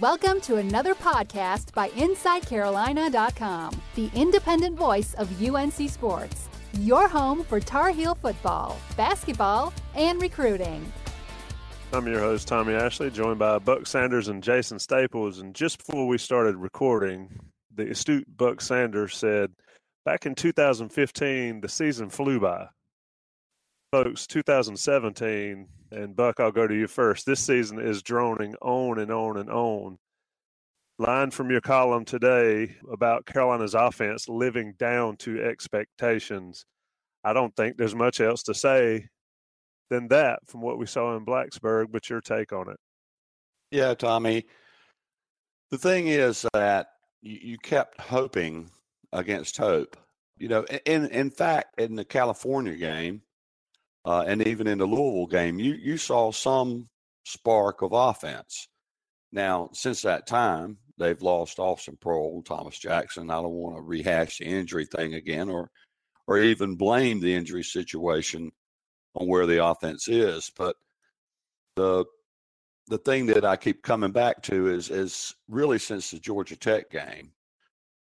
Welcome to another podcast by InsideCarolina.com, the independent voice of UNC Sports, your home for Tar Heel football, basketball, and recruiting. I'm your host, Tommy Ashley, joined by Buck Sanders and Jason Staples. And just before we started recording, the astute Buck Sanders said, back in 2015, the season flew by. Folks, 2017, and Buck, I'll go to you first. This season is droning on and on and on. Line from your column today about Carolina's offense living down to expectations. I don't think there's much else to say than that from what we saw in Blacksburg, but your take on it. Yeah, Tommy. The thing is that you, kept hoping against hope. You know, in in fact, in the California game, uh, and even in the Louisville game, you you saw some spark of offense. Now, since that time, they've lost Austin Proehl, Thomas Jackson. I don't want to rehash the injury thing again, or or even blame the injury situation on where the offense is. But the the thing that I keep coming back to is is really since the Georgia Tech game,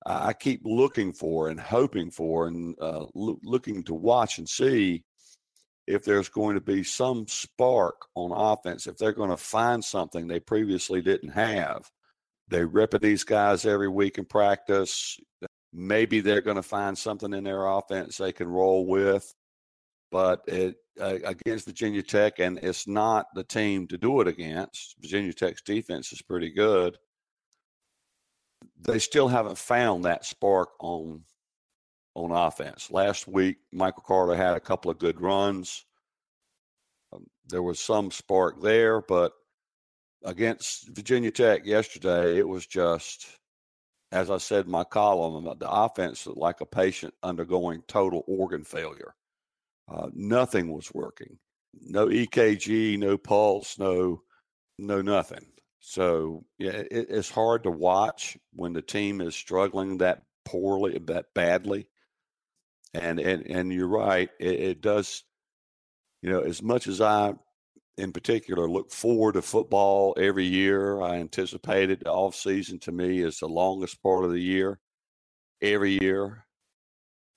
I keep looking for and hoping for and uh, lo- looking to watch and see if there's going to be some spark on offense, if they're going to find something they previously didn't have. They rip at these guys every week in practice. Maybe they're going to find something in their offense they can roll with but it uh, against Virginia Tech, and it's not the team to do it against. Virginia Tech's defense is pretty good. They still haven't found that spark on on offense. Last week, Michael Carter had a couple of good runs. Um, there was some spark there, but against Virginia Tech yesterday, it was just, as I said in my column, the offense like a patient undergoing total organ failure. Uh, nothing was working. No EKG, no pulse, no no nothing. So yeah, it, it's hard to watch when the team is struggling that poorly, that badly. And and and you're right. It, it does. You know, as much as I, in particular, look forward to football every year, I anticipated the off season to me is the longest part of the year, every year.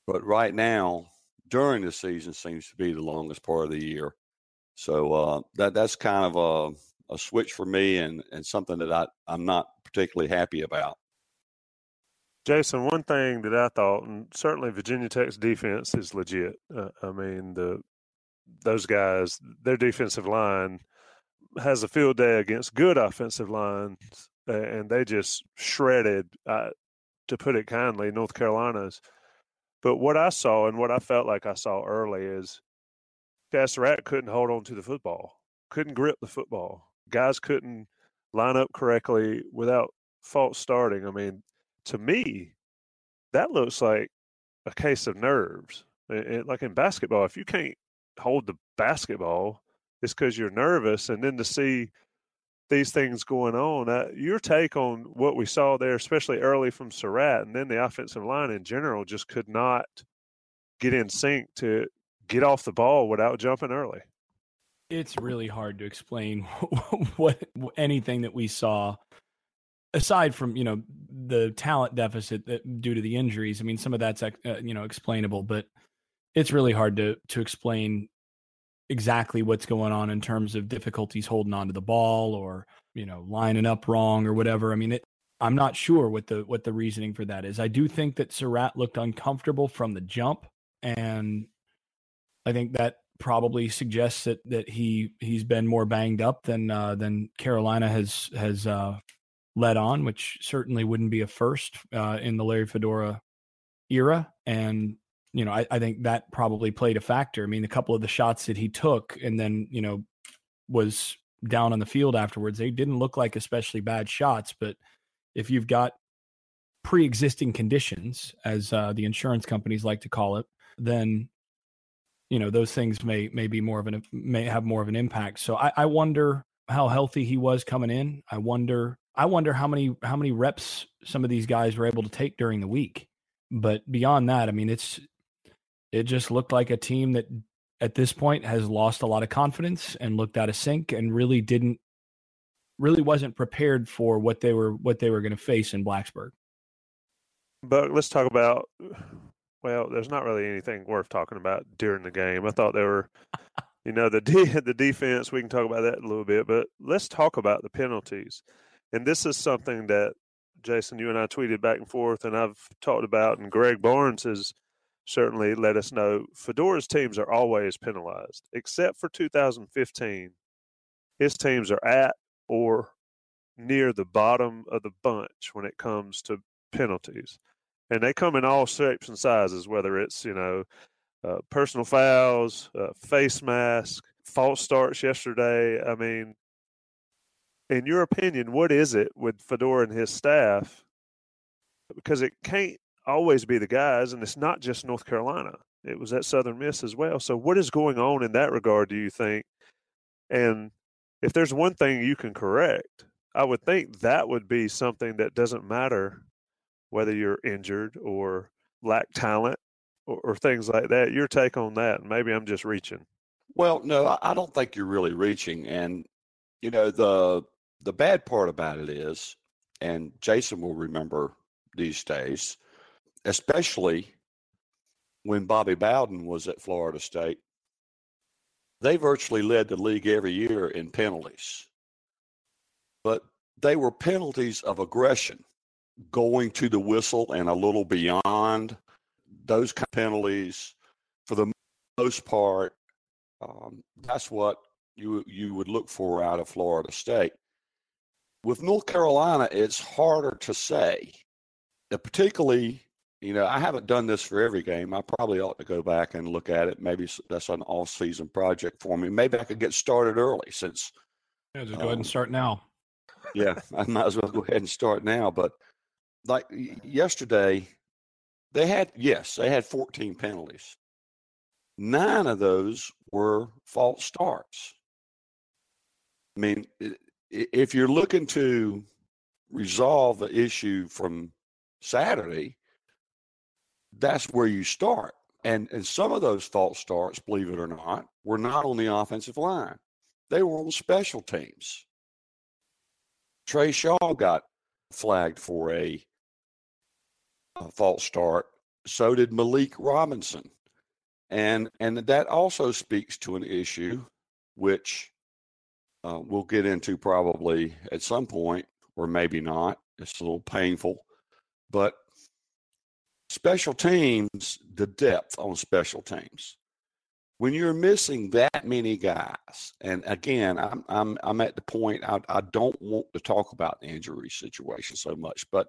But right now, during the season seems to be the longest part of the year. So uh, that that's kind of a, a switch for me and, and something that I, I'm not particularly happy about. Jason, one thing that I thought, and certainly Virginia Tech's defense is legit. Uh, I mean, the those guys, their defensive line has a field day against good offensive lines, and they just shredded, uh, to put it kindly, North Carolina's but what I saw and what I felt like I saw early is Chazz couldn't hold on to the football, couldn't grip the football. Guys couldn't line up correctly without false starting. I mean, to me, that looks like a case of nerves. It, like in basketball, if you can't hold the basketball, it's because you're nervous. And then to see these things going on. Uh, your take on what we saw there, especially early from Surratt, and then the offensive line in general, just could not get in sync to get off the ball without jumping early. It's really hard to explain what anything that we saw aside from you know the talent deficit that, due to the injuries. I mean, some of that's uh, you know explainable, but it's really hard to to explain exactly what's going on in terms of difficulties holding onto the ball or you know lining up wrong or whatever. I mean, it, I'm not sure what the what the reasoning for that is. I do think that Surratt looked uncomfortable from the jump, and I think that probably suggests that that he he's been more banged up than uh, than Carolina has has uh, led on, which certainly wouldn't be a first uh, in the Larry Fedora era. And you know, I, I think that probably played a factor. I mean, a couple of the shots that he took and then, you know, was down on the field afterwards, they didn't look like especially bad shots. But if you've got pre existing conditions, as uh, the insurance companies like to call it, then you know those things may may be more of an may have more of an impact. So I, I wonder how healthy he was coming in. I wonder I wonder how many how many reps some of these guys were able to take during the week. But beyond that, I mean, it's it just looked like a team that at this point has lost a lot of confidence and looked out of sync and really didn't really wasn't prepared for what they were what they were going to face in Blacksburg. But let's talk about. Well, there's not really anything worth talking about during the game. I thought they were, you know, the de- the defense. We can talk about that a little bit, but let's talk about the penalties. And this is something that Jason, you and I tweeted back and forth, and I've talked about, and Greg Barnes has certainly let us know. Fedora's teams are always penalized, except for 2015. His teams are at or near the bottom of the bunch when it comes to penalties. And they come in all shapes and sizes, whether it's, you know, uh, personal fouls, uh, face mask, false starts yesterday. I mean, in your opinion, what is it with Fedora and his staff? Because it can't always be the guys, and it's not just North Carolina. It was at Southern Miss as well. So, what is going on in that regard, do you think? And if there's one thing you can correct, I would think that would be something that doesn't matter whether you're injured or lack talent or, or things like that. Your take on that? And maybe I'm just reaching. Well, no, I don't think you're really reaching. And you know the the bad part about it is, and Jason will remember these days, especially when Bobby Bowden was at Florida State, they virtually led the league every year in penalties. But they were penalties of aggression, going to the whistle and a little beyond those kind of penalties. For the most part, um, that's what you you would look for out of Florida State. With North Carolina, it's harder to say, particularly you know, I haven't done this for every game. I probably ought to go back and look at it. Maybe that's an off-season project for me. Maybe I could get started early since. Yeah, just go um, ahead and um, start now. yeah, I might as well go ahead and start now. But like yesterday, they had yes, they had 14 penalties. Nine of those were false starts. I mean, if you're looking to resolve the issue from Saturday, that's where you start. And, and some of those false starts, believe it or not, were not on the offensive line. They were on special teams. Trey Shaw got flagged for a, a false start. So did Malik Robinson. And and that also speaks to an issue which uh, we'll get into probably at some point, or maybe not. It's a little painful, but special teams, the depth on special teams. When you're missing that many guys, and again, I'm I'm I'm at the point I, I don't want to talk about the injury situation so much, but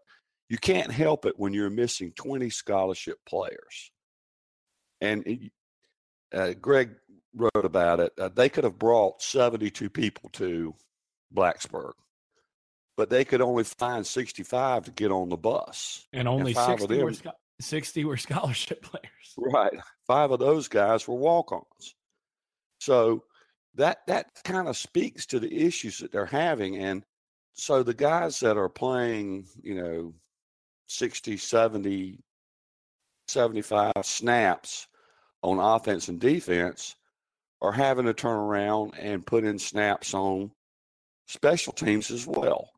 you can't help it when you're missing 20 scholarship players. And uh, Greg wrote about it. Uh, they could have brought 72 people to Blacksburg, but they could only find 65 to get on the bus. And only and 60 them, were 60 were scholarship players. Right. Five of those guys were walk-ons. So that that kind of speaks to the issues that they're having and so the guys that are playing, you know, 60, 70, 75 snaps on offense and defense are having to turn around and put in snaps on special teams as well.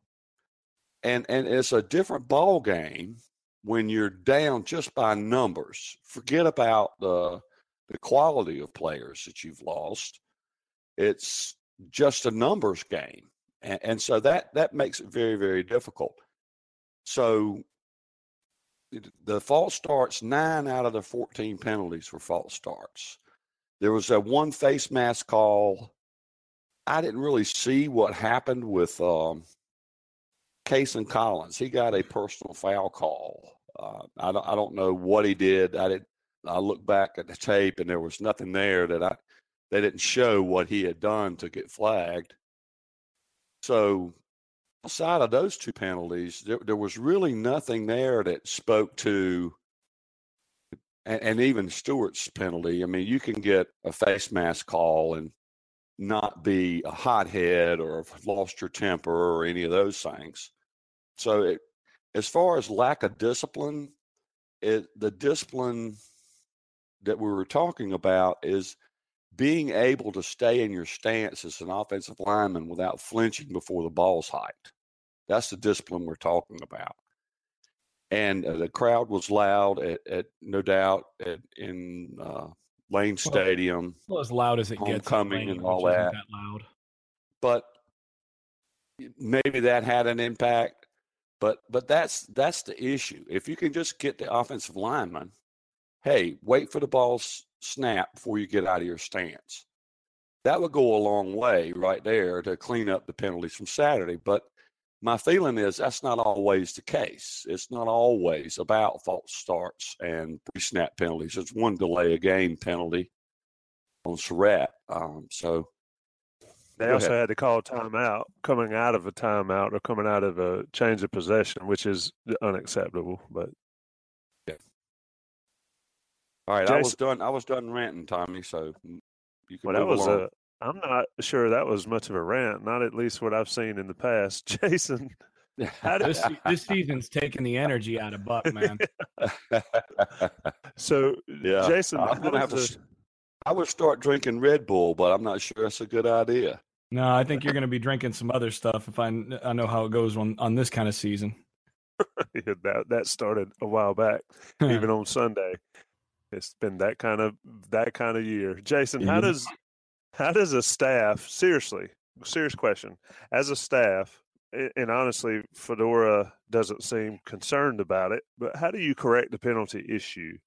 And and it's a different ball game when you're down just by numbers. Forget about the the quality of players that you've lost. It's just a numbers game. And, and so that that makes it very, very difficult. So the false starts, nine out of the 14 penalties were false starts. There was a one face mask call. I didn't really see what happened with um, and Collins. He got a personal foul call. Uh, I, don't, I don't know what he did. I did. I looked back at the tape, and there was nothing there that I. They didn't show what he had done to get flagged. So, outside of those two penalties, there, there was really nothing there that spoke to and, and even Stewart's penalty. I mean, you can get a face mask call and not be a hothead or have lost your temper or any of those things. So, it, as far as lack of discipline, it, the discipline that we were talking about is being able to stay in your stance as an offensive lineman without flinching before the ball's hiked. That's the discipline we're talking about. And uh, the crowd was loud, at, at no doubt, at, in uh, Lane Stadium. Well, as loud as it gets, homecoming and all that. that loud. But maybe that had an impact. But but that's that's the issue. If you can just get the offensive lineman, hey, wait for the ball snap before you get out of your stance. That would go a long way right there to clean up the penalties from Saturday. But my feeling is that's not always the case. It's not always about false starts and pre-snap penalties. It's one delay a game penalty on Surratt. Um, so they also had to call timeout coming out of a timeout or coming out of a change of possession, which is unacceptable. But yeah. All right, Jason, I was done. I was done ranting, Tommy. So you can. Well, that was along. a. I'm not sure that was much of a rant. Not at least what I've seen in the past, Jason. this, this season's taking the energy out of Buck, man. so, yeah, Jason, I'm gonna have to. I would start drinking Red Bull, but I'm not sure that's a good idea. No, I think you're going to be drinking some other stuff if I I know how it goes on on this kind of season. yeah, that that started a while back, even on Sunday. It's been that kind of that kind of year. Jason, how mm-hmm. does how does a staff seriously serious question as a staff and honestly Fedora doesn't seem concerned about it, but how do you correct the penalty issue?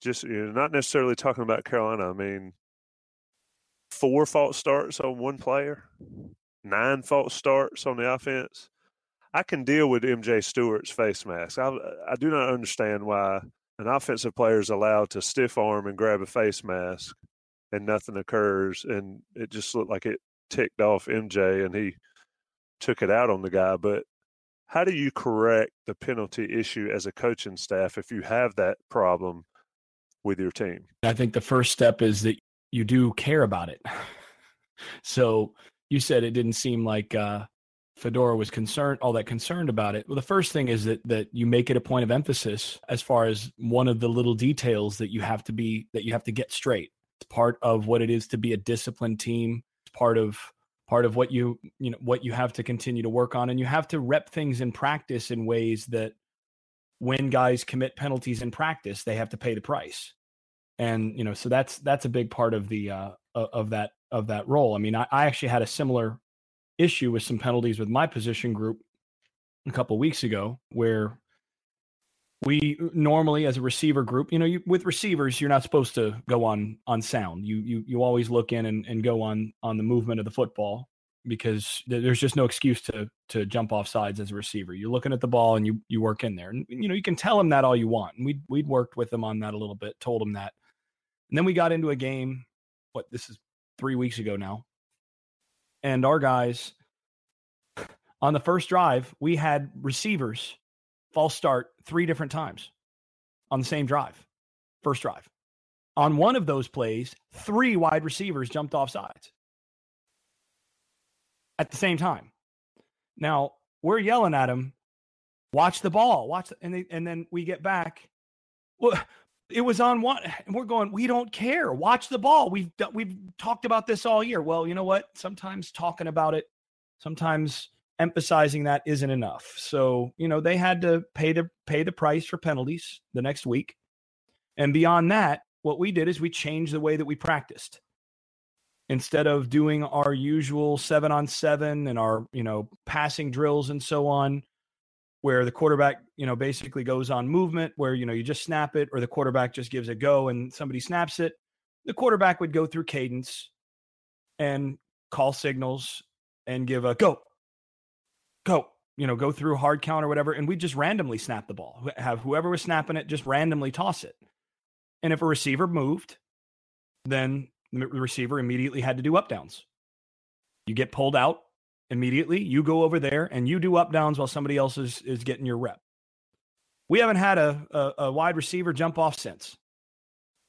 Just you know, not necessarily talking about Carolina. I mean, four false starts on one player, nine false starts on the offense. I can deal with MJ Stewart's face mask. I, I do not understand why an offensive player is allowed to stiff arm and grab a face mask and nothing occurs. And it just looked like it ticked off MJ and he took it out on the guy. But how do you correct the penalty issue as a coaching staff if you have that problem with your team? I think the first step is that you do care about it. so you said it didn't seem like uh, Fedora was concerned, all that concerned about it. Well, the first thing is that that you make it a point of emphasis as far as one of the little details that you have to be that you have to get straight. It's part of what it is to be a disciplined team. It's part of part of what you you know what you have to continue to work on, and you have to rep things in practice in ways that when guys commit penalties in practice, they have to pay the price and you know so that's that's a big part of the uh of that of that role i mean i, I actually had a similar issue with some penalties with my position group a couple weeks ago where we normally as a receiver group you know you, with receivers you're not supposed to go on on sound you you you always look in and, and go on on the movement of the football because there's just no excuse to to jump off sides as a receiver. You're looking at the ball and you you work in there, and you know you can tell him that all you want. And we we'd worked with him on that a little bit, told him that, and then we got into a game, what, this is three weeks ago now. And our guys, on the first drive, we had receivers false start three different times on the same drive, first drive. On one of those plays, three wide receivers jumped off sides at the same time. Now we're yelling at him, watch the ball, watch, the, and they, and then we get back. Well, it was on one and we're going we don't care watch the ball we've we've talked about this all year well you know what sometimes talking about it sometimes emphasizing that isn't enough. So you know they had to pay the pay the price for penalties the next week. And beyond that what we did is we changed the way that we practiced. Instead of doing our usual 7 on 7 and our you know passing drills and so on where the quarterback, you know, basically goes on movement where, you know, you just snap it or the quarterback just gives a go and somebody snaps it. The quarterback would go through cadence and call signals and give a go, go, you know, go through hard count or whatever. And we just randomly snap the ball, have whoever was snapping it just randomly toss it. And if a receiver moved, then the receiver immediately had to do up downs. You get pulled out, immediately. You go over there and you do up downs while somebody else is, is getting your rep. We haven't had a, a, a wide receiver jump off since.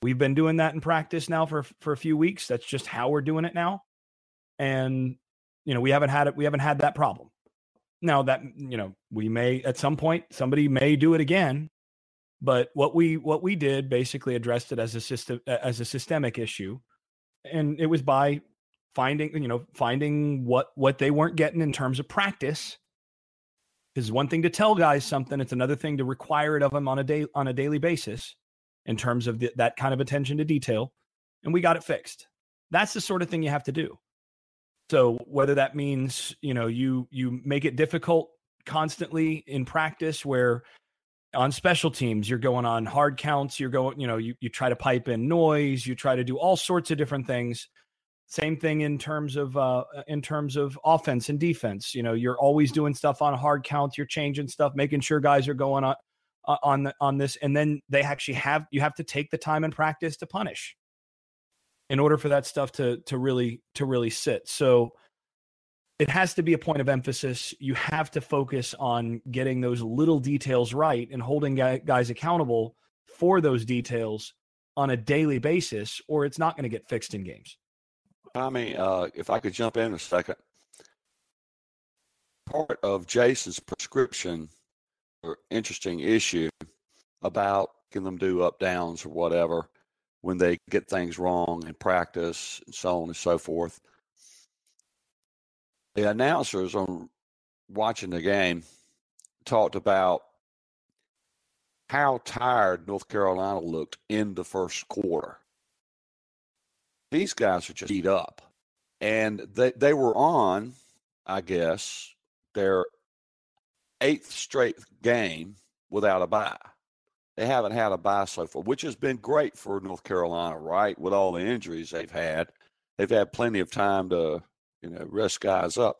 We've been doing that in practice now for for a few weeks. That's just how we're doing it now. And you know, we haven't had it we haven't had that problem. Now that you know, we may at some point somebody may do it again, but what we what we did basically addressed it as a system as a systemic issue. And it was by finding you know finding what what they weren't getting in terms of practice is one thing to tell guys something it's another thing to require it of them on a day on a daily basis in terms of the, that kind of attention to detail and we got it fixed. That's the sort of thing you have to do so whether that means you know you you make it difficult constantly in practice where on special teams you're going on hard counts you're going you know you, you try to pipe in noise you try to do all sorts of different things. Same thing in terms of uh, in terms of offense and defense you know you're always doing stuff on hard counts you're changing stuff making sure guys are going on on the, on this and then they actually have you have to take the time and practice to punish in order for that stuff to to really to really sit so it has to be a point of emphasis. You have to focus on getting those little details right and holding guys accountable for those details on a daily basis, or it's not going to get fixed in games. Tommy, uh, if I could jump in a second, part of Jason's prescription or interesting issue about can them do up downs or whatever when they get things wrong in practice and so on and so forth the announcers on watching the game talked about how tired North Carolina looked in the first quarter. These guys are just beat up. And they, they were on, I guess, their eighth straight game without a bye. They haven't had a bye so far, which has been great for North Carolina, right? With all the injuries they've had. They've had plenty of time to you know, rest guys up.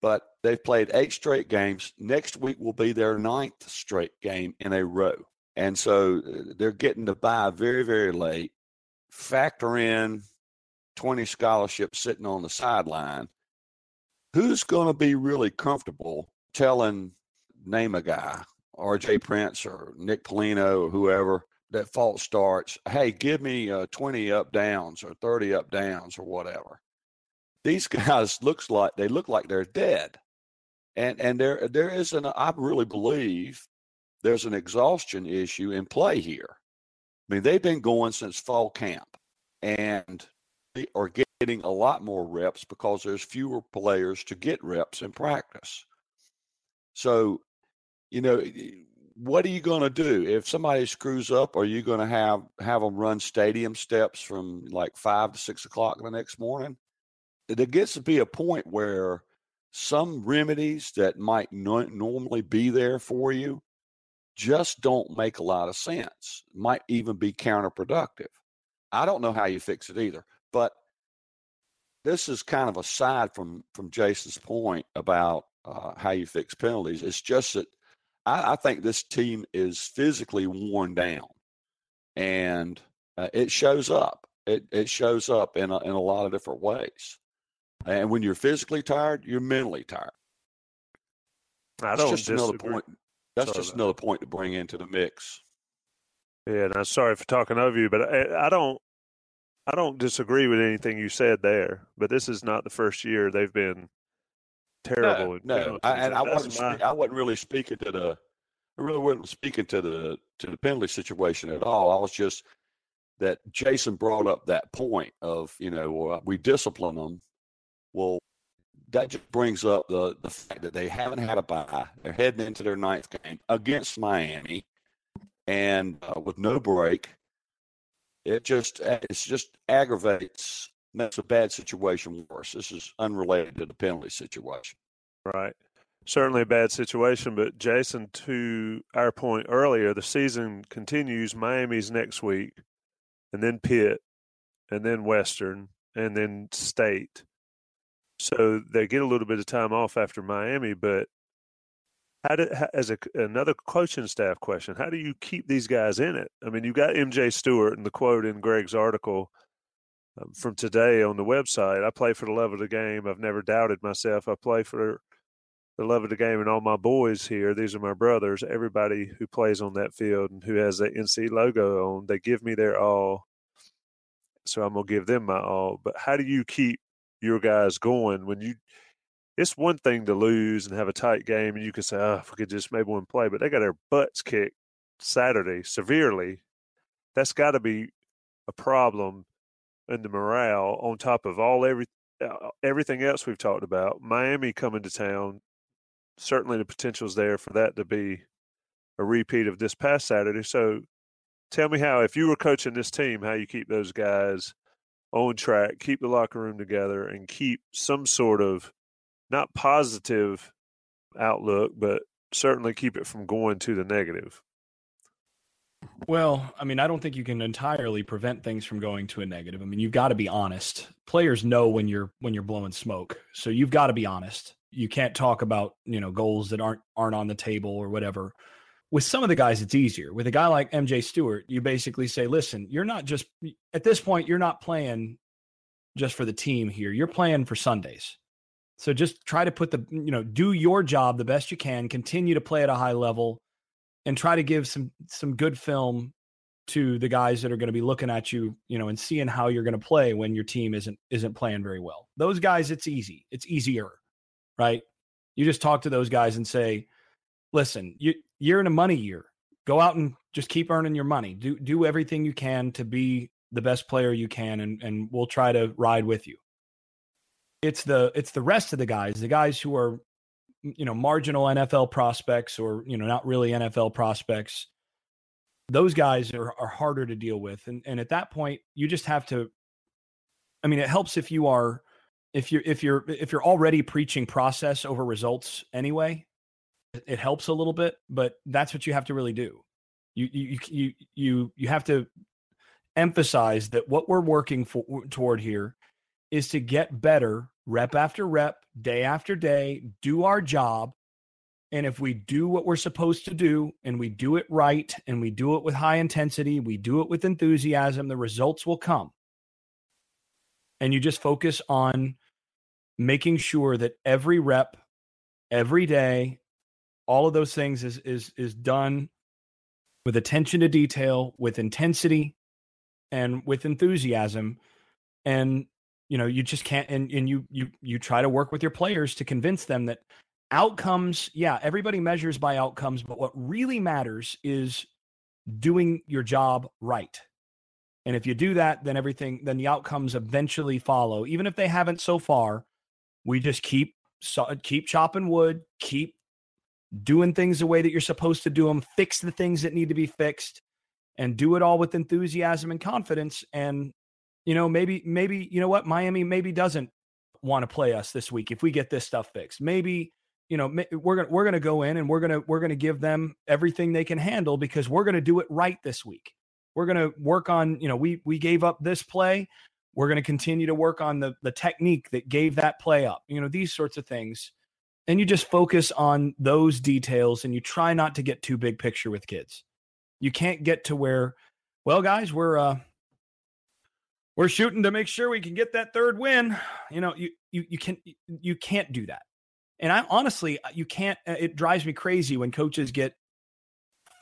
But they've played eight straight games. Next week will be their ninth straight game in a row. And so uh, they're getting to bye very, very late. Factor in 20 scholarships sitting on the sideline. Who's going to be really comfortable telling, name a guy, RJ Prince or Nick Polino or whoever that false starts, hey, give me uh, 20 up downs or 30 up downs or whatever these guys looks like they look like they're dead. And and there there is an I really believe there's an exhaustion issue in play here. I mean, they've been going since fall camp and they are getting a lot more reps because there's fewer players to get reps in practice. So, you know, what are you going to do if somebody screws up? Are you going to have have them run stadium steps from like five to six o'clock the next morning? there gets to be a point where some remedies that might normally be there for you just don't make a lot of sense, might even be counterproductive. I don't know how you fix it either, but this is kind of aside from from Jason's point about uh, how you fix penalties. It's just that I, I think this team is physically worn down, and uh, it shows up. It it shows up in a, in a lot of different ways. And when you're physically tired, you're mentally tired. I don't that's just disagree. another point. That's sorry just another point to bring into the mix. Yeah, and I'm sorry for talking over you, but I, I don't, I don't disagree with anything you said there. But this is not the first year they've been terrible. No, no. I, and I wasn't. My... I wasn't really speaking to the. I really wasn't speaking to the to the penalty situation at all. I was just that Jason brought up that point of you know we discipline them well, that just brings up the the fact that they haven't had a bye. They're heading into their ninth game against Miami, and uh, with no break, it just it's just aggravates makes a bad situation worse. This is unrelated to the penalty situation. Right. Certainly a bad situation, but Jason, to our point earlier, the season continues. Miami's next week, and then Pitt, and then Western, and then State so they get a little bit of time off after Miami. But how did, as a, another coaching staff question, how do you keep these guys in it? I mean, you got MJ Stewart and the quote in Greg's article from today on the website. I play for the love of the game. I've never doubted myself. I play for the love of the game, and all my boys here. These are my brothers. Everybody who plays on that field and who has the NC logo on, they give me their all. So I'm gonna give them my all. But how do you keep your guys going when you it's one thing to lose and have a tight game and you can say, oh, if we could just maybe one play, but they got their butts kicked Saturday severely. That's got to be a problem and the morale on top of all every uh, everything else we've talked about. Miami coming to town, certainly the potential is there for that to be a repeat of this past Saturday. So, tell me how, if you were coaching this team, how you keep those guys on track, keep the locker room together, and keep some sort of not positive outlook, but certainly keep it from going to the negative. Well, I mean, I don't think you can entirely prevent things from going to a negative. I mean, you've got to be honest. Players know when you're when you're blowing smoke. So you've got to be honest. You can't talk about, you know, goals that aren't aren't on the table or whatever. With some of the guys it's easier. With a guy like MJ Stewart, you basically say, "Listen, you're not just at this point you're not playing just for the team here. You're playing for Sundays. So just try to put the, you know, do your job the best you can, continue to play at a high level and try to give some some good film to the guys that are going to be looking at you, you know, and seeing how you're going to play when your team isn't isn't playing very well. Those guys it's easy. It's easier, right? You just talk to those guys and say, "Listen, you you're in a money year. Go out and just keep earning your money. Do do everything you can to be the best player you can and and we'll try to ride with you." It's the it's the rest of the guys, the guys who are you know marginal NFL prospects or you know not really NFL prospects those guys are, are harder to deal with. And and at that point you just have to I mean it helps if you are if you're if you're if you're already preaching process over results anyway it helps a little bit but that's what you have to really do. You you you you you have to emphasize that what we're working for toward here is to get better rep after rep, day after day, do our job. And if we do what we're supposed to do and we do it right and we do it with high intensity, we do it with enthusiasm, the results will come. And you just focus on making sure that every rep, every day, all of those things is is is done with attention to detail, with intensity, and with enthusiasm. And you know you just can't and, and you you you try to work with your players to convince them that outcomes yeah everybody measures by outcomes but what really matters is doing your job right. And if you do that then everything then the outcomes eventually follow even if they haven't so far. We just keep so, keep chopping wood keep doing things the way that you're supposed to do them fix the things that need to be fixed and do it all with enthusiasm and confidence and you know, maybe, maybe, you know what, Miami maybe doesn't want to play us this week if we get this stuff fixed. Maybe, you know, we're gonna we're gonna go in and we're gonna we're gonna give them everything they can handle because we're gonna do it right this week. We're gonna work on, you know, we we gave up this play. We're gonna continue to work on the the technique that gave that play up. You know, these sorts of things. And you just focus on those details and you try not to get too big picture with kids. You can't get to where, well, guys, we're uh we're shooting to make sure we can get that third win. You know, you you you can you can't do that. And I honestly, uh, you can't. Uh, it drives me crazy when coaches get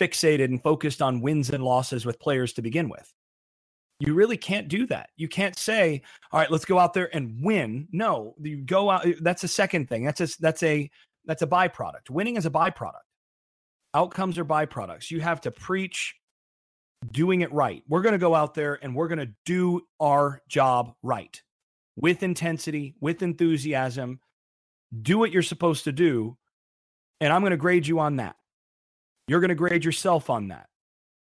fixated and focused on wins and losses with players to begin with. You really can't do that. You can't say, "All right, let's go out there and win." No, you go out. Uh, that's a second thing. That's a that's a that's a byproduct. Winning is a byproduct. Outcomes are byproducts. You have to preach doing it right. We're going to go out there and we're going to do our job right with intensity, with enthusiasm. Do what you're supposed to do. And I'm going to grade you on that. You're going to grade yourself on that.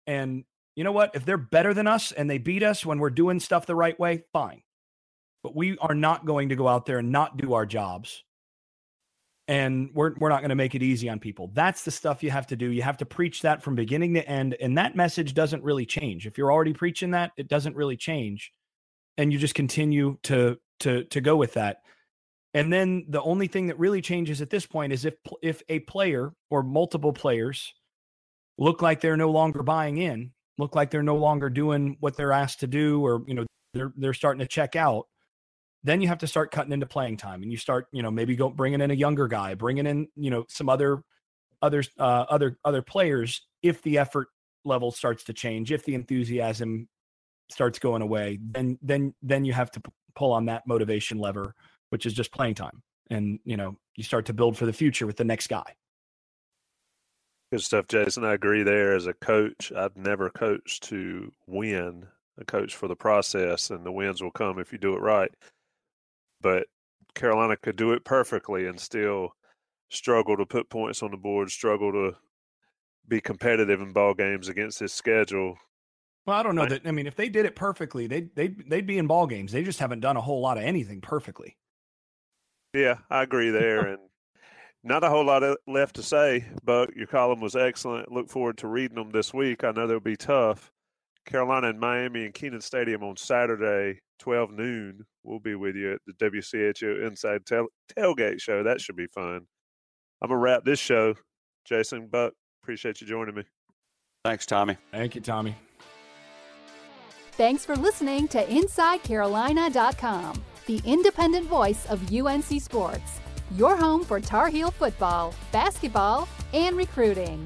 And you know what? If they're better than us and they beat us when we're doing stuff the right way, fine. But we are not going to go out there and not do our jobs and we're we're not going to make it easy on people. That's the stuff you have to do. You have to preach that from beginning to end and that message doesn't really change. If you're already preaching that, it doesn't really change. And you just continue to to to go with that. And then the only thing that really changes at this point is if if a player or multiple players look like they're no longer buying in, look like they're no longer doing what they're asked to do or you know they're they're starting to check out then you have to start cutting into playing time and you start you know maybe go bringing in a younger guy bringing in you know some other other uh, other other players if the effort level starts to change if the enthusiasm starts going away then then then you have to p- pull on that motivation lever which is just playing time and you know you start to build for the future with the next guy. Good stuff jason. I agree there. As a coach i've never coached to win a coach for the process, and the wins will come if you do it right. But Carolina could do it perfectly and still struggle to put points on the board, struggle to be competitive in ball games against this schedule. Well, I don't know that. I mean, if they did it perfectly, they they they'd be in ball games. They just haven't done a whole lot of anything perfectly. Yeah, I agree there, and not a whole lot left to say. But your column was excellent. Look forward to reading them this week. I know they'll be tough. Carolina and Miami and Kenan Stadium on Saturday, twelve noon. We'll be with you at the WCHL Inside Tail- Tailgate Show. That should be fun. I'm gonna wrap this show. Jason Buck, appreciate you joining me. Thanks, Tommy. Thank you, Tommy. Thanks for listening to InsideCarolina.com, the independent voice of UNC Sports, your home for Tar Heel football, basketball, and recruiting.